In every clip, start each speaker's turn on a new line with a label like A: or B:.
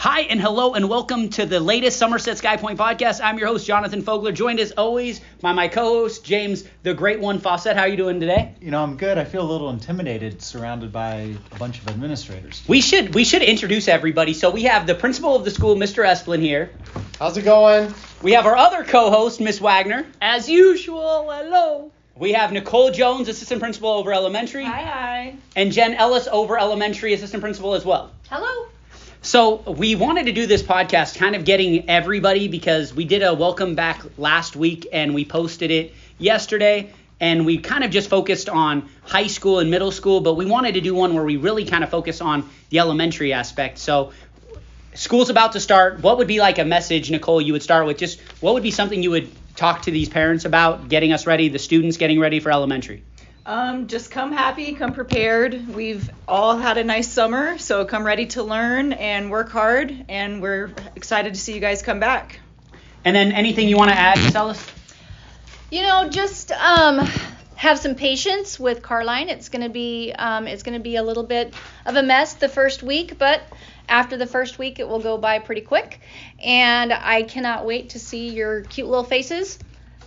A: Hi and hello and welcome to the latest Somerset Skypoint podcast. I'm your host Jonathan Fogler, joined as always by my co-host James, the Great One Fawcett. How are you doing today?
B: You know, I'm good. I feel a little intimidated, surrounded by a bunch of administrators.
A: We should we should introduce everybody. So we have the principal of the school, Mr. Esplin here.
C: How's it going?
A: We have our other co-host, Miss Wagner.
D: As usual, hello.
A: We have Nicole Jones, assistant principal over elementary,
D: Hi, hi.
A: and Jen Ellis over elementary, assistant principal as well.
D: Hello.
A: So we wanted to do this podcast, kind of getting everybody because we did a welcome back last week and we posted it yesterday, and we kind of just focused on high school and middle school, but we wanted to do one where we really kind of focus on the elementary aspect. So school's about to start. What would be like a message, Nicole? You would start with just what would be something you would talk to these parents about, getting us ready, the students getting ready for elementary.
D: Um, just come happy, come prepared. We've all had a nice summer, so come ready to learn and work hard, and we're excited to see you guys come back.
A: And then anything you want to add, Miss Ellis?
E: You know, just um, have some patience with Carline. It's gonna be um, it's gonna be a little bit of a mess the first week, but after the first week, it will go by pretty quick. And I cannot wait to see your cute little faces.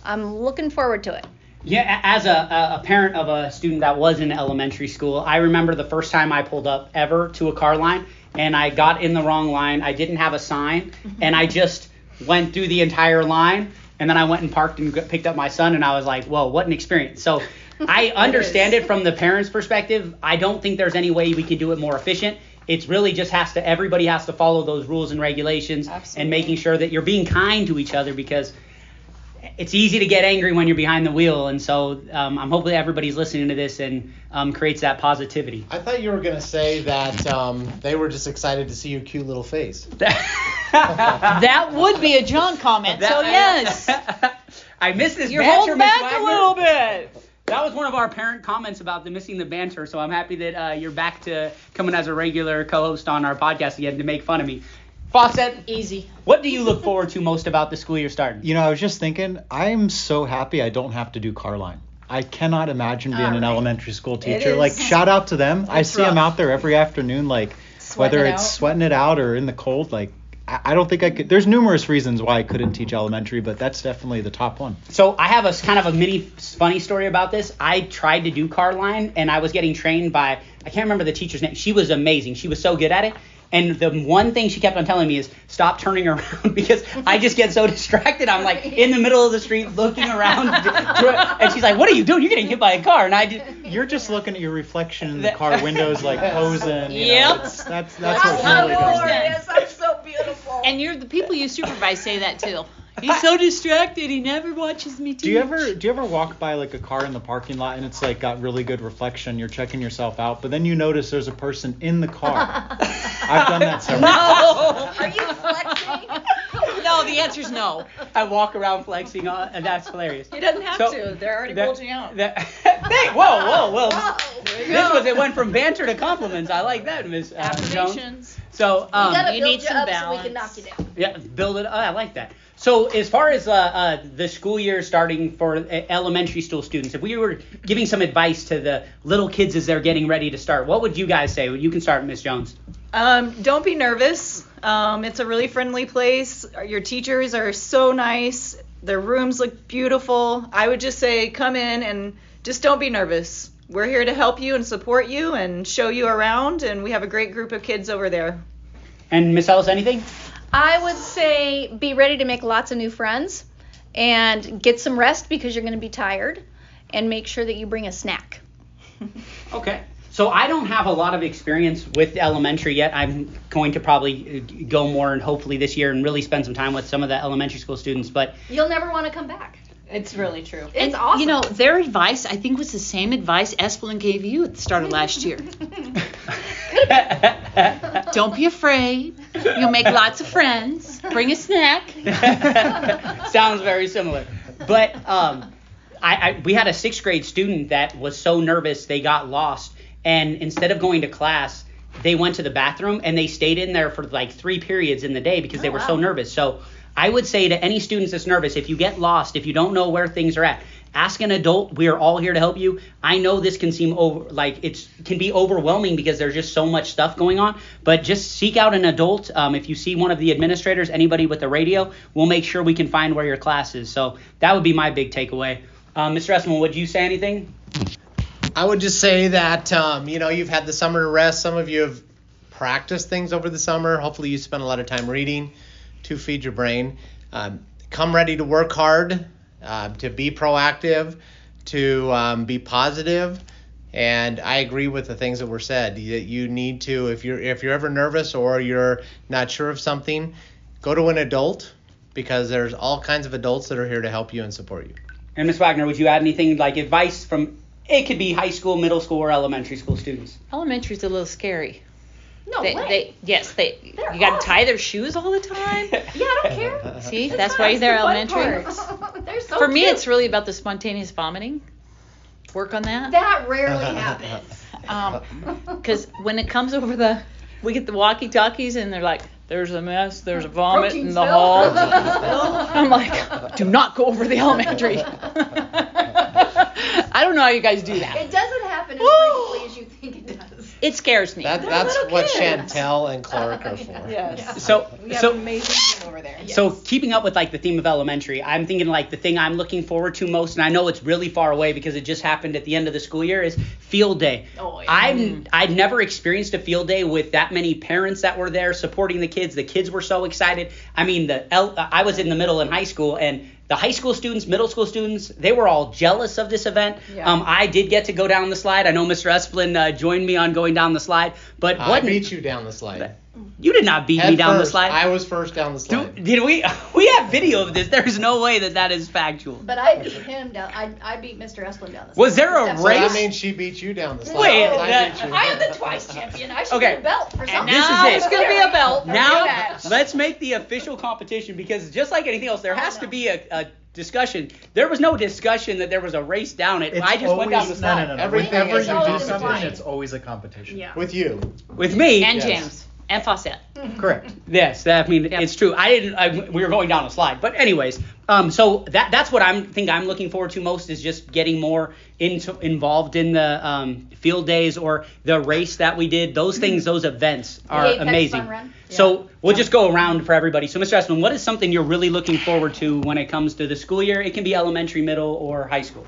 E: I'm looking forward to it.
A: Yeah, as a, a- parent of a student that was in elementary school, I remember the first time I pulled up ever to a car line and I got in the wrong line. I didn't have a sign mm-hmm. and I just went through the entire line and then I went and parked and picked up my son and I was like, whoa, what an experience. So I understand it from the parents' perspective. I don't think there's any way we could do it more efficient. It's really just has to everybody has to follow those rules and regulations
D: Absolutely.
A: and making sure that you're being kind to each other because it's easy to get angry when you're behind the wheel, and so um, I'm hoping everybody's listening to this and um, creates that positivity.
C: I thought you were gonna say that um, they were just excited to see your cute little face.
D: That would be a John comment, so yes.
A: I missed this
D: You're
A: banter,
D: holding back
A: Wagner.
D: a little bit.
A: That was one of our parent comments about the missing the banter, so I'm happy that uh, you're back to coming as a regular co-host on our podcast again to make fun of me. Fawcett,
D: Easy.
A: what do you look forward to most about the school year starting?
B: You know, I was just thinking, I'm so happy I don't have to do car line. I cannot imagine being an elementary school teacher.
D: is-
B: Like, shout out to them. I
D: It's
B: see them
D: rough.
B: out there every afternoon, like,
D: Sweating
B: whether
D: it
B: it's
D: out.
B: sweating it out or in the cold. Like, I, I don't think I could. There's numerous reasons why I couldn't teach elementary, but that's definitely the top one.
A: So I have a s- kind of a mini funny story about this. I tried to do car line and I was getting trained by I can't remember the teacher's name. She was amazing. She was so good at it. And the one thing she kept on telling me is stop turning around because I just get so distracted. I'm like in the middle of the street looking around, and she's like, "What are you doing? You're getting hit by a car." And I just,
B: You're just looking at your reflection in the car windows, like posing. You
D: Yep.
B: Know, it's, that's that's
D: That's
B: what really
D: how
B: goes.
D: it
B: on.
F: I'm so beautiful.
D: And you're the people you supervise say that too. He's so distracted, he never watches me teach.
B: Do you ever do you ever walk by like a car in the parking lot and it's like got really good reflection? You're checking yourself out, but then you notice there's a person in the car. I've done that several times.
F: Are you flexing?
D: No, the answer is no.
A: I walk around flexing, uh, and that's hilarious.
D: He doesn't have
A: So,
D: to. They're already
A: that-
D: bulging out.
A: that- Hey, whoa, whoa, whoa.
F: Whoa.
A: This was it went from banter to compliments. I like that, Miss uh, Jones.
D: Affirmations.
A: So um,
F: we
D: you need some
F: up so we can knock you down.
A: Yeah, build it. Oh, I like that. So as far as uh, uh, the school year starting for uh, elementary school students, if we were giving some advice to the little kids as they're getting ready to start, what would you guys say? You can start, Miss Jones.
D: Um, don't be nervous. Um, it's a really friendly place. Your teachers are so nice. Their rooms look beautiful. I would just say come in and just don't be nervous. We're here to help you and support you and show you around, and we have a great group of kids over there.
A: And Miss Ellis, anything?
E: I would say be ready to make lots of new friends and get some rest because you're going to be tired and make sure that you bring a snack.
A: Okay. So I don't have a lot of experience with elementary yet. I'm going to probably uh, go more and hopefully this year and really spend some time with some of the elementary school students. But
E: You'll never want to come back.
D: It's really true.
E: It's
G: and,
E: awesome.
G: You know, their advice, I think, was the same advice Esplin gave you at the start of last year. Don't be afraid. You'll make lots of friends. Bring a snack.
A: Sounds very similar. But um, I, I we had a sixth grade student that was so nervous they got lost, and instead of going to class, they went to the bathroom and they stayed in there for like three periods in the day because they were so nervous. So I would say to any students that's nervous, if you get lost, if you don't know where things are at, ask an adult. We are all here to help you. I know this can seem over like it's can be overwhelming because there's just so much stuff going on. But just seek out an adult. Um, if you see one of the administrators, anybody with a radio, we'll make sure we can find where your class is. So that would be my big takeaway. Um, Mr. Esselman, would you say anything?
C: I would just say that um, you know you've had the summer to rest. Some of you have practiced things over the summer. Hopefully, you spent a lot of time reading to feed your brain. Um, come ready to work hard, uh, to be proactive, to um, be positive. And I agree with the things that were said. That you need to, if you're if you're ever nervous or you're not sure of something, go to an adult because there's all kinds of adults that are here to help you and support you.
A: And Ms. Wagner, would you add anything like advice from it could be high school, middle school, or elementary school students?
G: Elementary's a little scary.
F: No
G: they,
F: way.
G: they yes, they
F: They're
G: you got to
F: awesome.
G: tie their shoes all the time.
F: yeah, I don't care.
G: See, that's why they're
F: That's the
G: elementary.
F: Part. They're so
G: For me,
F: cute.
G: it's really about the spontaneous vomiting. Work on that.
F: that rarely happens.
G: Um, because when it comes over the, we get the walkie-talkies and they're like, "There's a mess. There's a vomit
F: Protein
G: in the
F: spill.
G: hall." I'm like, "Do not go over the elementary." I don't know how you guys do that.
F: It doesn't happen as frequently as you think it
G: scares me.
C: That, that's what
F: kids.
C: Chantel and Clark are for.
G: yes.
A: So,
H: We
A: so
H: an amazing team over there.
A: So keeping up with like the theme of elementary, I'm thinking like the thing I'm looking forward to most, and I know it's really far away because it just happened at the end of the school year, is field day.
F: Oh, yeah.
A: I've I'd never experienced a field day with that many parents that were there supporting the kids. The kids were so excited. I mean, the el- I was in the middle in high school, and the high school students, middle school students, they were all jealous of this event.
F: Yeah.
A: Um, I did get to go down the slide. I know Mr. Esplin uh, joined me on going down the slide, but
C: I
A: what
C: beat you down the slide.
A: You did not beat
C: Head
A: me down the slide.
C: I was first down the slide.
A: Do, did we? We have video of this. There's no way that that is factual.
F: But I beat him down. I, I beat Mr. Esplin down the slide.
A: Was there a
F: That's
C: so
A: race?
C: that means she beat you down the slide.
A: Wait,
C: I
A: that-
C: beat you.
F: I am the twice champion. I should
A: Okay.
F: get a belt for something.
A: This is
G: now
A: it.
G: there's gonna be a belt.
A: Now
F: match.
A: let's make the official competition because just like anything else, there
F: Oh,
A: has
F: no.
A: to be a, a discussion. There was no discussion that there was a race down it.
B: It's
A: I just went down the
B: always-
A: slide.
B: No, no, no.
C: Everything
B: Whenever
C: is
B: you
F: all
B: do something, it's always a competition.
F: Yeah.
C: With you.
A: With me,
G: And
C: Yes.
G: James and Fawcett.
B: Correct.
A: Yes, I mean
G: Yep.
A: it's true. I didn't. I, we were going down a slide, but anyways, um, so that that's what I'm think I'm looking forward to most is just getting more into involved in the um, field days or the race that we did. Those things, those events are
F: Apex
A: amazing.
F: Fun Run?
A: So we'll just go around for everybody. So Mr. Esplin, what is something you're really looking forward to when it comes to the school year? It can be elementary, middle, or high school.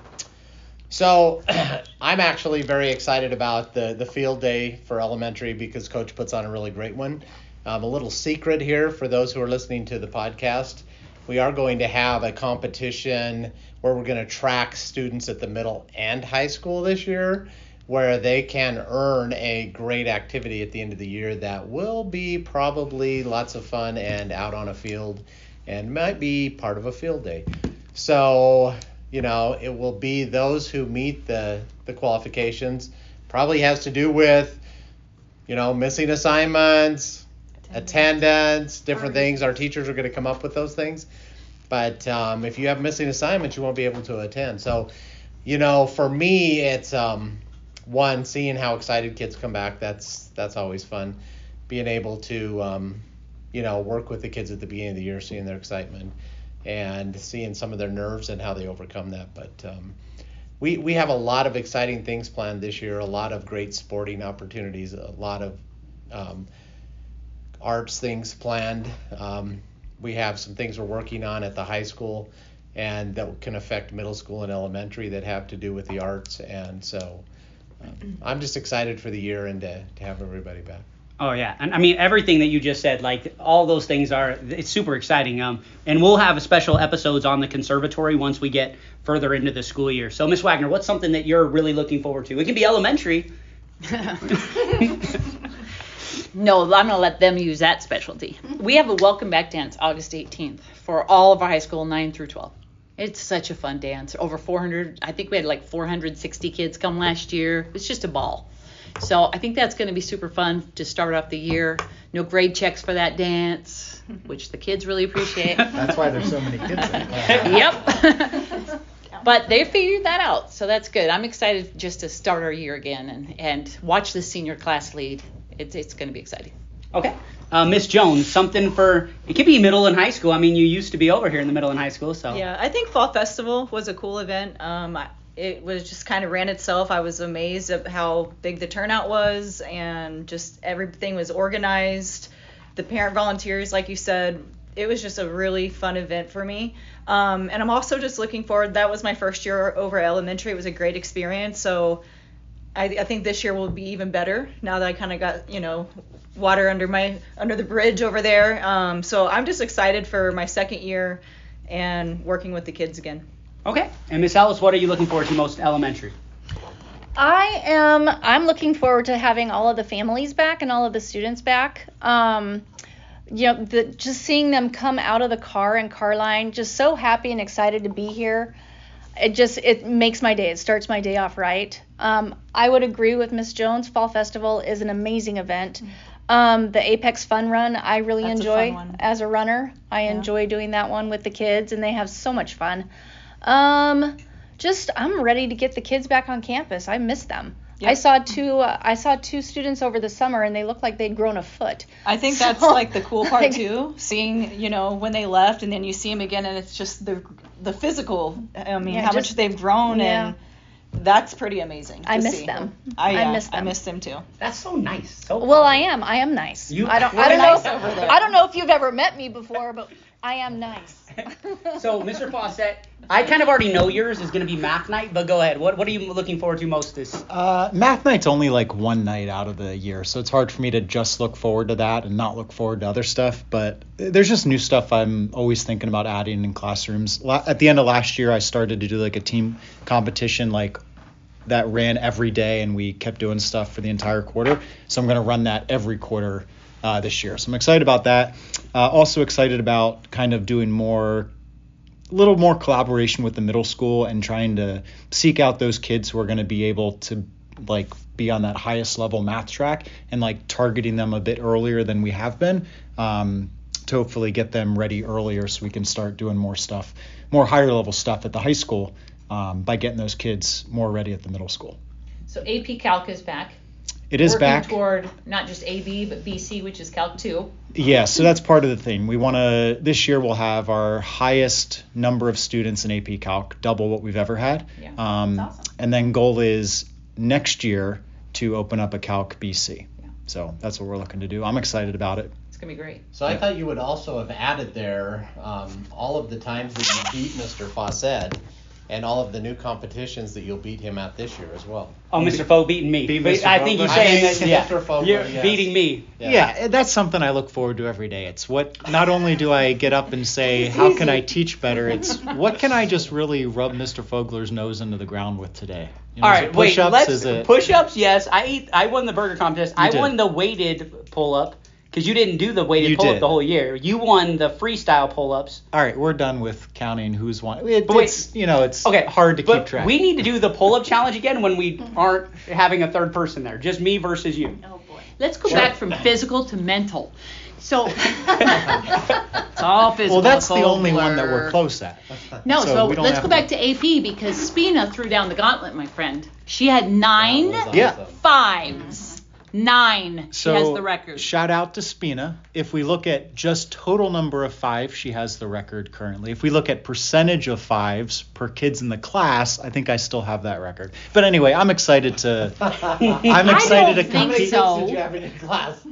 C: So I'm actually very excited about the, the field day for elementary because Coach puts on a really great one. Um, a little secret here for those who are listening to the podcast. We are going to have a competition where we're going to track students at the middle and high school this year where they can earn a great activity at the end of the year that will be probably lots of fun and out on a field and might be part of a field day. So, you know, it will be those who meet the, the qualifications. Probably has to do with, you know, missing assignments, attendance, different things. Our teachers are going to come up with those things. But um, if you have missing assignments, you won't be able to attend. So, you know, for me, it's um, one seeing how excited kids come back. That's that's always fun. Being able to, um, you know, work with the kids at the beginning of the year, seeing their excitement, and seeing some of their nerves and how they overcome that. But um, we we have a lot of exciting things planned this year. A lot of great sporting opportunities. A lot of um, arts things planned. Um, we have some things we're working on at the high school and that can affect middle school and elementary that have to do with the arts. And so um, I'm just excited for the year and to, to have everybody back.
A: Oh yeah, and I mean everything that you just said, like all those things are, it's super exciting. Um, and we'll have special episodes on the conservatory once we get further into the school year. So Miss Wagner, what's something that you're really looking forward to? It can be elementary.
G: No, I'm to let them use that specialty. We have a welcome back dance August 18th for all of our high school 9 through 12. It's such a fun dance. Over 400, I think we had like 460 kids come last year. It's just a ball. So I think that's going to be super fun to start off the year. No grade checks for that dance, which the kids really appreciate.
B: That's why there's so many kids in
G: yep. but they figured that out, so that's good. I'm excited just to start our year again and, and watch the senior class lead. It's, it's going to be exciting.
A: Okay. Uh, Miss Jones, something for it could be middle and high school. I mean, you used to be over here in the middle and high school, so
D: Yeah, I think Fall Festival was a cool event. Um, I, it was just kind of ran itself. I was amazed at how big the turnout was, and just everything was organized. The parent volunteers, like you said, it was just a really fun event for me. Um, and I'm also just looking forward. That was my first year over elementary. It was a great experience. So I, I think this year will be even better now that I kind of got you know water under my under the bridge over there. Um, so I'm just excited for my second year and working with the kids again.
A: Okay. And Miss Ellis, what are you looking forward to most elementary?
E: I am. I'm looking forward to having all of the families back and all of the students back. Um, you know, the, just seeing them come out of the car in Carline, just so happy and excited to be here. It just it makes my day. It starts my day off right. Um, I would agree with Miss Jones. Fall Festival is an amazing event. Um, the Apex Fun Run, I really
D: That's
E: enjoy
D: fun one.
E: as a runner. I
D: Yeah.
E: enjoy doing that one with the kids, and they have so much fun. Um, just I'm ready to get the kids back on campus. I miss them. I saw two. Uh, I saw two students over the summer, and they looked like they'd grown a foot.
D: I think that's
E: So-
D: like the cool part
E: like-
D: too, seeing you know when they left and then you see them again and it's just the the physical. I mean,
E: Yeah,
D: how
E: just-
D: much they've grown
E: yeah.
D: and that's pretty amazing.
E: I
D: to
E: miss
D: see.
E: them.
D: I,
E: I
D: yeah,
E: miss
D: I
E: them.
D: miss them too.
A: That's so nice. So
E: Well, I am. I am nice.
A: You-
E: I don't. I don't
A: nice
E: know.
A: over there.
E: I don't know if you've ever met me before, but I am nice.
A: So, Mr. Fawcett, I kind of already know yours is going to be math night, but go ahead. What what are you looking forward to most this?
B: Uh, math night's only like one night out of the year, so it's hard for me to just look forward to that and not look forward to other stuff. But there's just new stuff I'm always thinking about adding in classrooms. La- at the end of last year, I started to do like a team competition, like that ran every day, and we kept doing stuff for the entire quarter. So I'm going to run that every quarter uh, this year. So I'm excited about that. Uh, also excited about kind of doing more a little more collaboration with the middle school and trying to seek out those kids who are going to be able to like be on that highest level math track and like targeting them a bit earlier than we have been um, to hopefully get them ready earlier so we can start doing more stuff more higher level stuff at the high school um, by getting those kids more ready at the middle school
G: So AP Calc is back.
B: It is back
G: toward not just AB but BC, which is Calc 2.
B: Yeah, so that's part of the thing. We want to this year we'll have our highest number of students in AP Calc, double what we've ever had.
G: Yeah,
B: Um,
G: that's awesome.
B: And then goal is next year to open up a Calc BC.
G: Yeah.
B: So that's what we're looking to do. I'm excited about it.
G: It's gonna be great.
C: So I thought you would also have added there um, all of the times that you beat Mr. Fawcett and all of the new competitions that you'll beat him at this year as well.
A: Oh, Mr. Foe beating me.
B: Beat Mr.
A: I think
B: Fogler.
A: he's saying that.
C: think
A: Yeah,
C: Mr. Fogler,
A: you're
C: yes.
A: beating me.
B: Yeah. that's something I look forward to every day. It's what not only do I get up and say how can I teach better, it's what can I just really rub Mr. Fogler's nose into the ground with today. You know,
A: All
B: is
A: right,
B: it
A: wait.
B: push-ups?
A: Let's
B: Is it-
A: push-ups. Yes, I ate. I won the burger contest. I
B: did.
A: won the weighted pull-up because you didn't do the weighted
B: You
A: pull-up the whole year. You won the freestyle pull-ups.
B: All right, we're done with counting who's won. It,
A: But wait.
B: it's you know it's
A: Okay,
B: hard to
A: but
B: keep track.
A: We need to do the pull-up challenge again when we aren't having a third person there. Just me versus you.
F: Oh boy.
G: Let's go
A: Sure.
G: back from physical to mental. So it's all physical.
B: well, that's the only one that we're close at.
G: No, so,
B: we don't
G: let's
B: have
G: go back to AP because Spina threw down the gauntlet, my friend. She had nine
B: Yeah.
C: awesome.
G: fives. Nine.
B: So
G: she has the record.
B: shout out to Spina. If we look at just total number of five, she has the record currently. If we look at percentage of fives per kids in the class, I think I still have that record. But anyway, I'm excited to. I'm excited to
G: don't think
C: How many
B: compete.
G: so.
C: did you have in your class?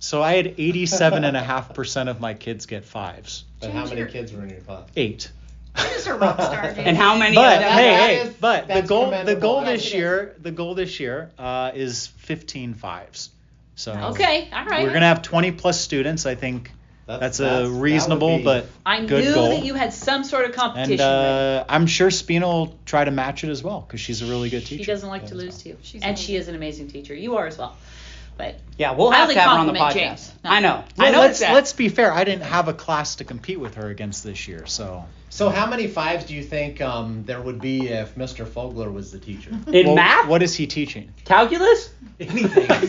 B: So I had 87.5% of my kids get fives.
C: But how many kids were in your class?
B: Eight.
F: Just a rock star, James.
A: And how many?
B: But
A: of them-
B: hey, hey, but the goal the goal this
F: it is.
B: year the goal this year uh, is 15 fives. So
G: Okay, all right.
B: we're gonna have 20 plus students. I think that's,
C: that
B: a
C: would
B: reasonable
C: be-
B: but
G: I
B: good
G: knew
B: goal.
G: that you had some sort of competition.
B: and uh, I'm sure Spina will try to match it as well because she's a really good teacher.
G: She doesn't like to lose to you.
F: She's
G: and
F: amazing.
G: she is an amazing teacher. You are as well. But
A: Yeah, we'll have to have her on the podcast.
G: James. No.
A: I know. I know
B: let's let's be fair. I didn't have a class to compete with her against this year, so
C: So how many fives do you think um, there would be if Mr. Fogler was the teacher?
A: in
B: Well,
A: math,
B: What is he teaching?
A: calculus.
C: Anything.
A: he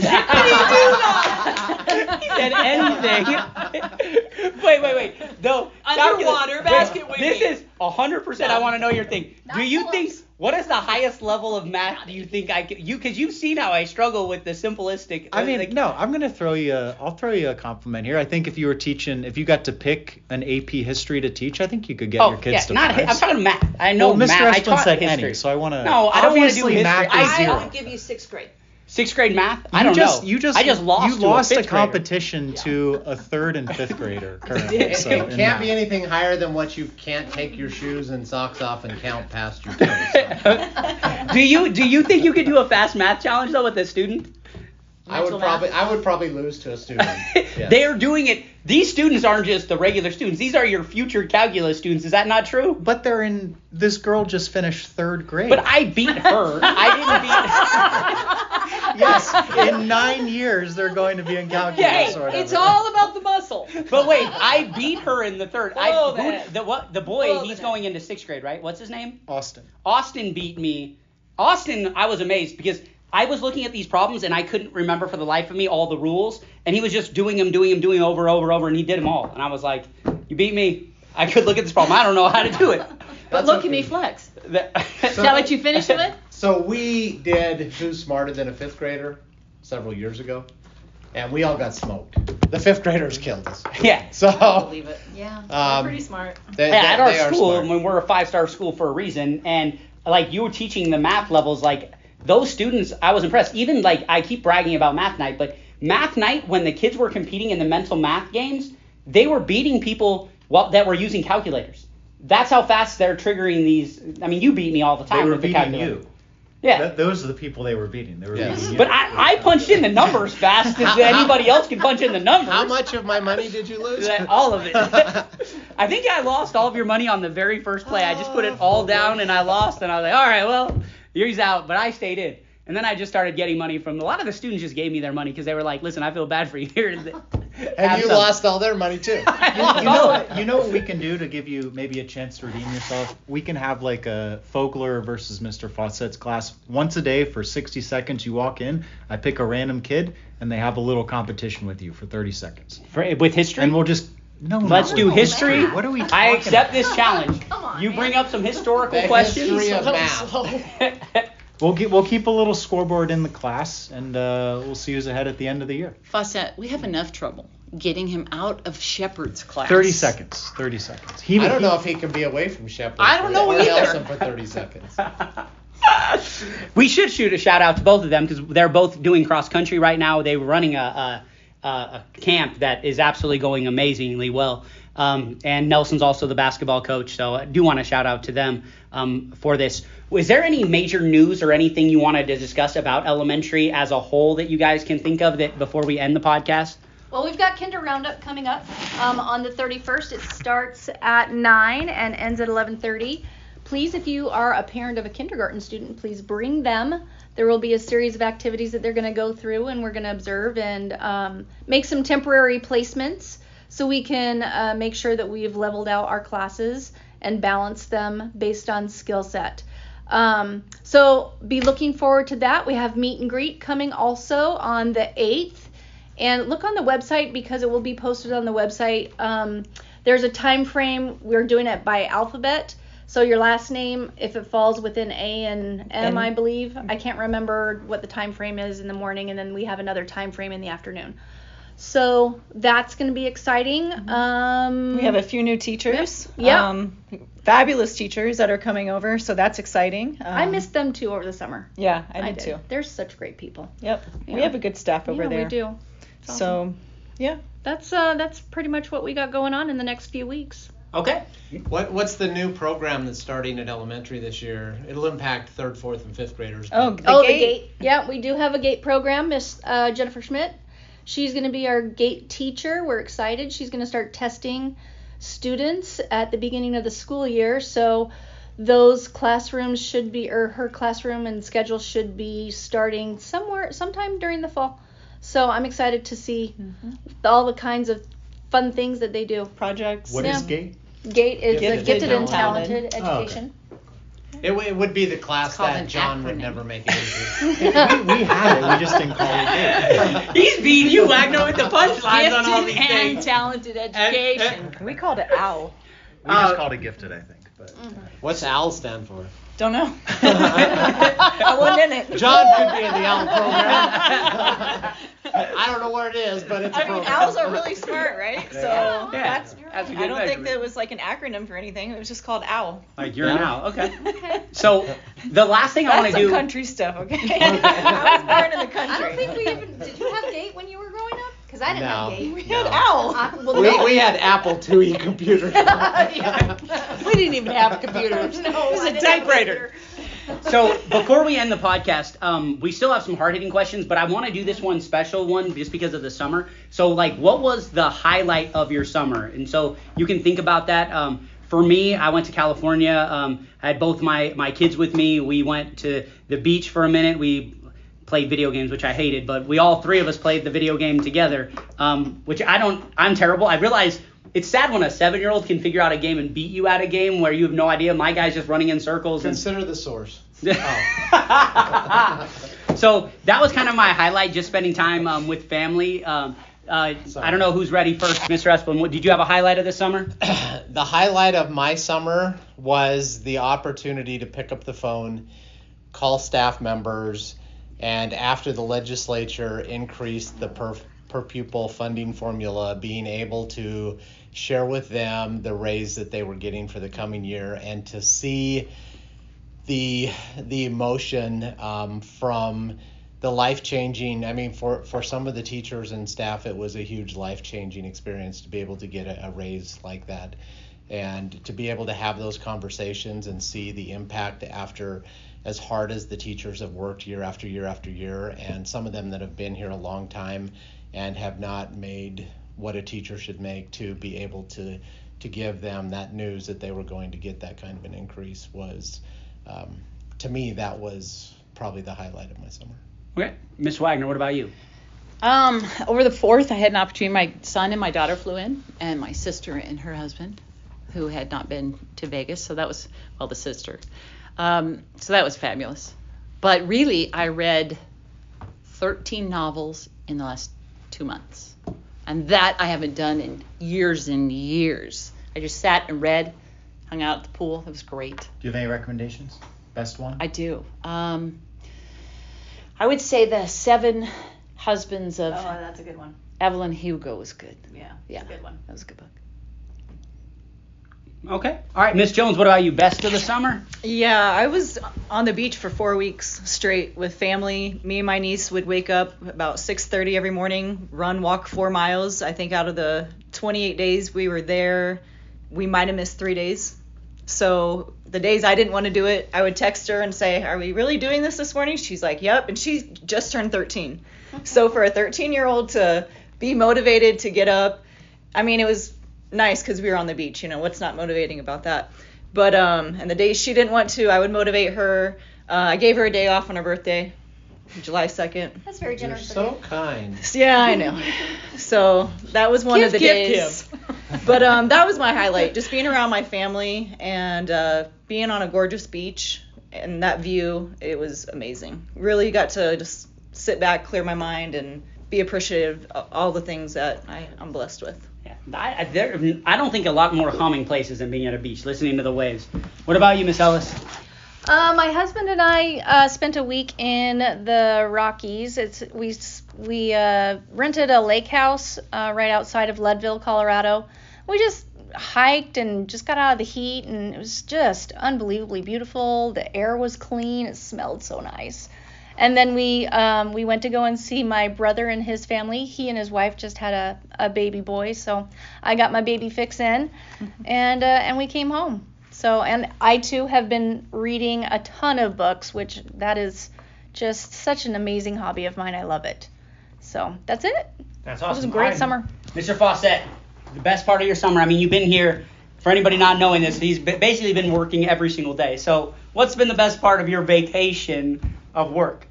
A: said anything. wait, wait, wait. No.
G: Underwater
A: calculus-
G: basket
A: wait,
G: weaving.
A: This is hundred percent. I want to know your thing.
F: Not
A: Do you think?
F: Pull-ups.
A: What is the highest level of math do you think I could? You because you've seen how I struggle with the simplistic.
B: I uh, mean,
A: like,
B: no, I'm gonna throw you. A, I'll throw you a compliment here. I think if you were teaching, if you got to pick an AP history to teach, I think you could get
A: Oh
B: your kids to Oh
A: yeah,
B: to
A: not.
B: fives.
A: I'm talking math. I know
B: well, Mr.
A: math. I
B: Esplin
A: taught
B: said
A: history.
B: any, so I want to.
A: No, I don't wanna do history.
B: math
A: I-
B: is zero.
G: I'll give you sixth grade.
A: Sixth grade math. I
B: You
A: don't
B: just,
A: know.
B: You just
A: I just lost.
B: You
A: to
B: lost
A: a,
B: a,
A: fifth grader.
B: competition to a third and fifth grader currently.
C: It,
B: so
C: it can't be anything higher than what you can't take your shoes and socks off and count past your toes.
A: do you do you think you could do a fast math challenge though with a student?
C: I would
G: Mental
C: probably
G: math.
C: I would probably lose to a student. Yes.
A: They are doing it. These students aren't just the regular students. These are your future calculus students. Is that not true?
B: But they're in. This girl just finished third grade.
A: But I beat her. I didn't beat.
B: Yes, in nine years they're going to be in calculus
A: Hey,
B: or whatever.
G: It's all about the muscle.
A: But wait, I beat her in the third. I
G: Blow
A: who- the what the boy.
G: Blow
A: he's
G: that.
A: going into sixth grade, right? What's his name?
B: Austin.
A: Austin beat me. Austin, I was amazed because I was looking at these problems and I couldn't remember for the life of me all the rules, and he was just doing them, doing them, doing them over, over, over, and he did them all. And I was like, "You beat me. I could look at this problem. I don't know how to do it."
G: But
C: That's
G: look
C: okay.
G: at me flex.
A: That-
G: Is that what you finished with?
C: So we did Who's Smarter Than a Fifth Grader several years ago, and we all got smoked. The fifth graders killed us.
A: yeah.
C: So
G: Believe it.
D: Yeah,
C: Um,
D: pretty smart.
C: they,
A: Yeah,
C: they-
A: at our
C: they are
A: school,
C: smart.
A: I mean, we're a five star school for a reason, and like you were teaching the math levels, like those students, I was impressed. Even like I keep bragging about math night, but math night when the kids were competing in the mental math games, they were beating people while, that were using calculators. That's how fast they're triggering these. I mean, you beat me all the
B: They
A: time
B: were
A: with the
B: beating
A: calculator.
B: you.
A: Yeah.
B: Th- those are the people they were beating. They were
C: Yes.
B: beating you.
A: but I, I punched in the numbers fast as
C: How- how-
A: anybody else can punch in the numbers.
C: How much of my money did you lose?
A: All of it. I think I lost all of your money on the very first play. I just put it oh. all down and I lost, and I was like, all right, well, he's out, but I stayed in. And then I just started getting money from a lot of the students. Just gave me their money because they were like, listen, I feel bad for you. Here,
C: and you lost all their money too.
B: You, you know what, you know what we can do to give you maybe a chance to redeem yourself? We can have like a Fogler versus Mr. Fawcett's class once a day for 60 seconds. You walk in, I pick a random kid, and they have a little competition with you for 30 seconds.
A: For, with history.
B: And we'll just no.
A: Let's
B: no,
A: do
B: no,
A: history.
B: What are we?
A: I accept
B: about?
A: this challenge.
F: Come on,
A: you
F: man.
A: bring up some historical
C: The
A: questions.
C: history of math.
B: We'll get we'll keep a little scoreboard in the class, and uh, we'll see who's ahead at the end of the year.
G: Fawcett, we have enough trouble getting him out of Shepard's class.
B: 30 seconds. 30 seconds. He,
C: I don't
B: he-
C: know if he can be away from Shepard.
G: I don't know
C: or
G: either.
C: Nelson for 30 seconds.
A: we should shoot a shout out to both of them because they're both doing cross country right now. They're running a, a, a, a camp that is absolutely going amazingly well. Um, and Nelson's also the basketball coach, so I do want to shout out to them um, for this. Was there any major news or anything you wanted to discuss about elementary as a whole that you guys can think of that before we end the podcast?
E: Well, we've got Kinder Roundup coming up um, on the 31st. It starts at 9 and ends at 11:30. Please, if you are a parent of a kindergarten student, please bring them. There will be a series of activities that they're going to go through, and we're going to observe and um, make some temporary placements so we can uh, make sure that we've leveled out our classes and balanced them based on skill set. Um, so be looking forward to that. We have meet and greet coming also on the 8th. And look on the website because it will be posted on the website. Um, there's a time frame. We're doing it by alphabet. So your last name, if it falls within A and M, I believe. I can't remember what the time frame is in the morning, and then we have another time frame in the afternoon. So that's going to be exciting. Um,
D: We have a few new teachers.
E: Yep.
D: Um, fabulous teachers that are coming over, so that's exciting. Um,
E: I missed them too over the summer.
D: Yeah, I did, too.
E: They're such great people.
D: Yep.
E: Yeah.
D: We have a good staff over
E: yeah,
D: there.
E: we do. It's
D: So, yeah.
E: that's uh that's pretty much what we got going on in the next few weeks.
A: Okay.
C: What What's the new program that's starting at elementary this year? It'll impact third, fourth, and fifth graders.
D: Oh, the
E: oh,
D: gate.
E: the gate. Yeah, we do have a gate program. Miss uh, Jennifer Schmidt. She's going to be our gate teacher. We're excited. She's going to start testing students at the beginning of the school year. So those classrooms should be, or her classroom and schedule should be starting somewhere, sometime during the fall. So I'm excited to see mm-hmm. all the kinds of fun things that they do.
D: Projects.
B: What is
E: Yeah.
B: GATE?
E: Gate is
C: Gifted
E: the gifted and
C: and
E: talented
B: Education. Oh, okay.
E: Education.
C: It, w- it would be the class that
G: an
C: John would never make it into.
B: we, we had it. We just didn't call it GATE.
A: He's beating you, Wagner, with the punchlines on all these
G: Gifted and
A: things.
G: talented education.
D: We called it OWL.
B: We just uh, called it gifted, I think. But mm-hmm.
C: What's AL stand for?
D: Don't know. I wasn't in it.
C: John could be in the OWL program. I don't know where it is, but it's a
D: I mean, owls are really smart, right? So
A: Yeah,
D: that's.
A: that's a good
D: I don't think that it was like an acronym for anything. It was just called owl.
A: Like you're
C: Yeah.
A: now. Okay. So the last thing I want to do.
D: some country stuff, okay? I was born in the country.
E: I don't think we even. Did you have date when you were growing up? Because I didn't
C: No.
E: have gate.
D: We had
C: No.
D: owl.
E: Uh, I, well,
C: We,
E: no.
C: we had Apple IIe computers.
D: We didn't even have computers.
E: No,
D: it was
E: I
D: a
E: didn't
D: typewriter.
A: So before we end the podcast, um, we still have some hard hitting questions, but I want to do this one special one just because of the summer. So like, what was the highlight of your summer? And so you can think about that. Um, for me, I went to California. Um, I had both my my kids with me. We went to the beach for a minute. We played video games, which I hated, but we all three of us played the video game together, um, which I don't. I'm terrible. I realize. It's sad when a seven-year-old can figure out a game and beat you at a game where you have no idea. My guy's just running in circles and
C: Consider the source.
A: so that was kind of my highlight, just spending time um, with family. Um, uh, I don't know who's ready first, Mr. Esplin. What, did you have a highlight of this summer?
C: the highlight of my summer was the opportunity to pick up the phone, call staff members, and after the legislature increased the per, per pupil funding formula, being able to share with them the raise that they were getting for the coming year and to see the the emotion um, from the life changing i mean for for some of the teachers and staff it was a huge life changing experience to be able to get a, a raise like that. And to be able to have those conversations and see the impact after as hard as the teachers have worked year after year after year and some of them that have been here a long time and have not made what a teacher should make to be able to to give them that news that they were going to get that kind of an increase was um, to me that was probably the highlight of my summer
A: Okay, Miss Wagner, what about you?
G: Um, over the fourth, I had an opportunity. My son and my daughter flew in, and my sister and her husband, who had not been to Vegas. So that was well, the sister. Um, so that was fabulous. But really, I read 13 novels in the last two months, and that I haven't done in years and years. I just sat and read, hung out at the pool. It was great.
B: Do you have any recommendations? Best one?
G: I do. Um, I would say the Seven Husbands of
D: Oh, that's a good one.
G: Evelyn Hugo was good.
D: Yeah,
G: Yeah,
D: that's a good one.
G: that was a good book.
A: Okay. All right, Miss Jones, what about you? Best of the summer?
D: Yeah, I was on the beach for four weeks straight with family. Me and my niece would wake up about 6:30 every morning, run, walk four miles. I think out of the 28 days we were there, we might have missed three days. So the days I didn't want to do it, I would text her and say, "Are we really doing this this morning?" She's like, "Yep," and she just turned 13. so for a 13-year-old to be motivated to get up, I mean, it was nice because we were on the beach. You know, what's not motivating about that? But um, and the days she didn't want to, I would motivate her. Uh, I gave her a day off on her birthday, July 2nd.
E: That's very generous.
C: you're
E: generous.
C: so kind
D: Yeah, I know. So that was one of the
G: Gift,
D: days.
G: gift,
D: But um, that was my highlight, just being around my family and uh, being on a gorgeous beach and that view. It was amazing. Really got to just sit back, clear my mind, and be appreciative of all the things that I, I'm blessed with.
A: I, I, there, I don't think a lot more humming places than being at a beach, listening to the waves. What about you, Miss Ellis?
E: Uh, my husband and I uh, spent a week in the Rockies. It's we we uh, rented a lake house uh, right outside of Leadville, Colorado. We just hiked and just got out of the heat, and it was just unbelievably beautiful. The air was clean. It smelled so nice. And then we um, we went to go and see my brother and his family. He and his wife just had a, a baby boy, so I got my baby fix in, and uh, and we came home. So and I too have been reading a ton of books, which that is just such an amazing hobby of mine. I love it. So that's it.
A: That's awesome.
E: It
A: awesome.
E: was a great
A: All right,
E: summer.
A: Mr. Fawcett, the best part of your summer. I mean, you've been here. For anybody not knowing this, he's basically been working every single day. So, what's been the best part of your vacation of work?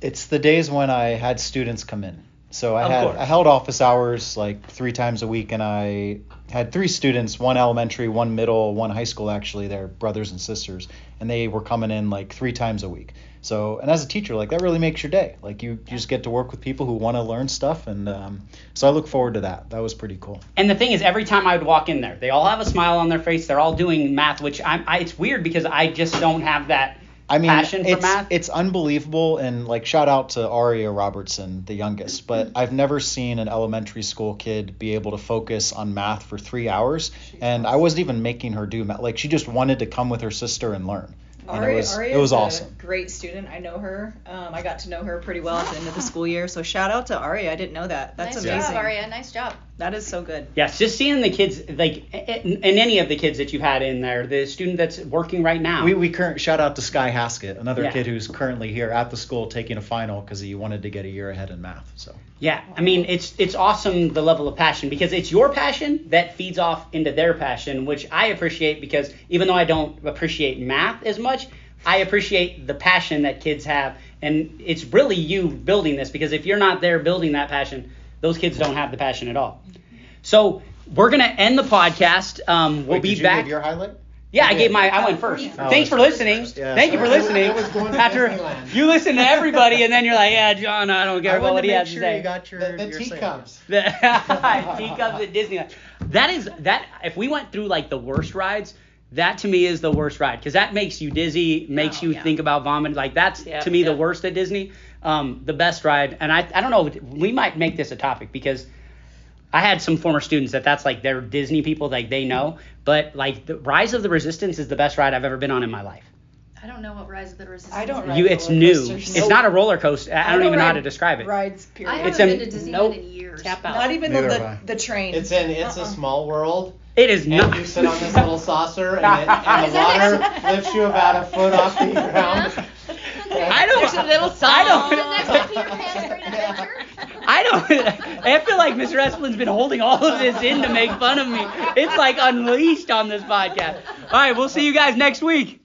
B: It's the days when I had students come in. So I
A: Of
B: had
A: course.
B: I held office hours like three times a week, and I had three students, one elementary, one middle, one high school. Actually, they're brothers and sisters, and they were coming in like three times a week. So, and as a teacher, like that really makes your day. Like you, you just get to work with people who want to learn stuff, and um, so I look forward to that. That was pretty cool.
A: And the thing is, every time I would walk in there, they all have a smile on their face. They're all doing math, which I'm. I, it's weird because I just don't have that
B: I mean, it's
A: math.
B: it's unbelievable, and like shout out to Aria Robertson, the youngest. But I've never seen an elementary school kid be able to focus on math for three hours, and I wasn't even making her do math. Like she just wanted to come with her sister and learn,
D: Ari,
B: it was
D: Ari
B: it was
D: is a
B: awesome.
D: great student. I know her. Um, I got to know her pretty well at the end of the school year. So shout out to Ari. I didn't know that. That's
E: nice
D: amazing.
E: job, Aria. Nice job.
D: That is so good.
A: Yes, just seeing the kids, like, and any of the kids that you've had in there, the student that's working right now.
B: We we current shout out to Sky Haskett, another
A: Yeah.
B: kid who's currently here at the school taking a final because he wanted to get a year ahead in math. So
A: Yeah, I mean it's it's awesome the level of passion because it's your passion that feeds off into their passion, which I appreciate because even though I don't appreciate math as much, I appreciate the passion that kids have, and it's really you building this because if you're not there building that passion, those kids don't have the passion at all. So we're gonna end the podcast. Um, we'll
B: Wait,
A: be
B: did you
A: back.
B: give your highlight?
A: Yeah, I gave my. I went first.
B: Oh,
A: Thanks for listening.
B: Yeah,
A: Thank you for listening.
C: It was going to
A: After
C: Disneyland.
A: you listen to everybody, and then you're like, yeah, John, I don't care
B: I
A: about what
B: to
A: he
B: make
A: has to say.
B: you got your
C: The, the
B: your
C: teacups.
A: The teacups at Disneyland. That is that. If we went through like the worst rides, that to me is the worst ride because that makes you dizzy, makes
G: Oh,
A: you
G: yeah.
A: think about vomiting. Like that's
G: Yeah,
A: to me the worst at Disney. Um, the best ride, and I I don't know. We might make this a topic because. I had some former students that that's like they're Disney people, like they know. But like the Rise of the Resistance is the best ride I've ever been on in my life.
E: I don't know what Rise of the Resistance.
D: I don't
E: is.
D: ride
A: You, it's new.
D: coasters.
A: It's not a roller coaster. I, I don't, even know how to describe it.
D: Rides, period.
E: I haven't
A: It's a-
E: been to Disneyland
G: nope.
E: in years.
G: Tap out.
D: Not even
B: Neither
D: the, the, the train.
C: It's in It's a uh-uh. Small World,
A: It is
C: and
A: not.
C: you sit on this little saucer, and, it, and the water lifts you about a foot off the ground.
A: I don't.
G: There's a little song.
A: I don't.
E: next Peter Pan's Great Adventure.
A: I don't. I feel like Mr. Esplin's been holding all of this in to make fun of me. It's like unleashed on this podcast. All right, we'll see you guys next week.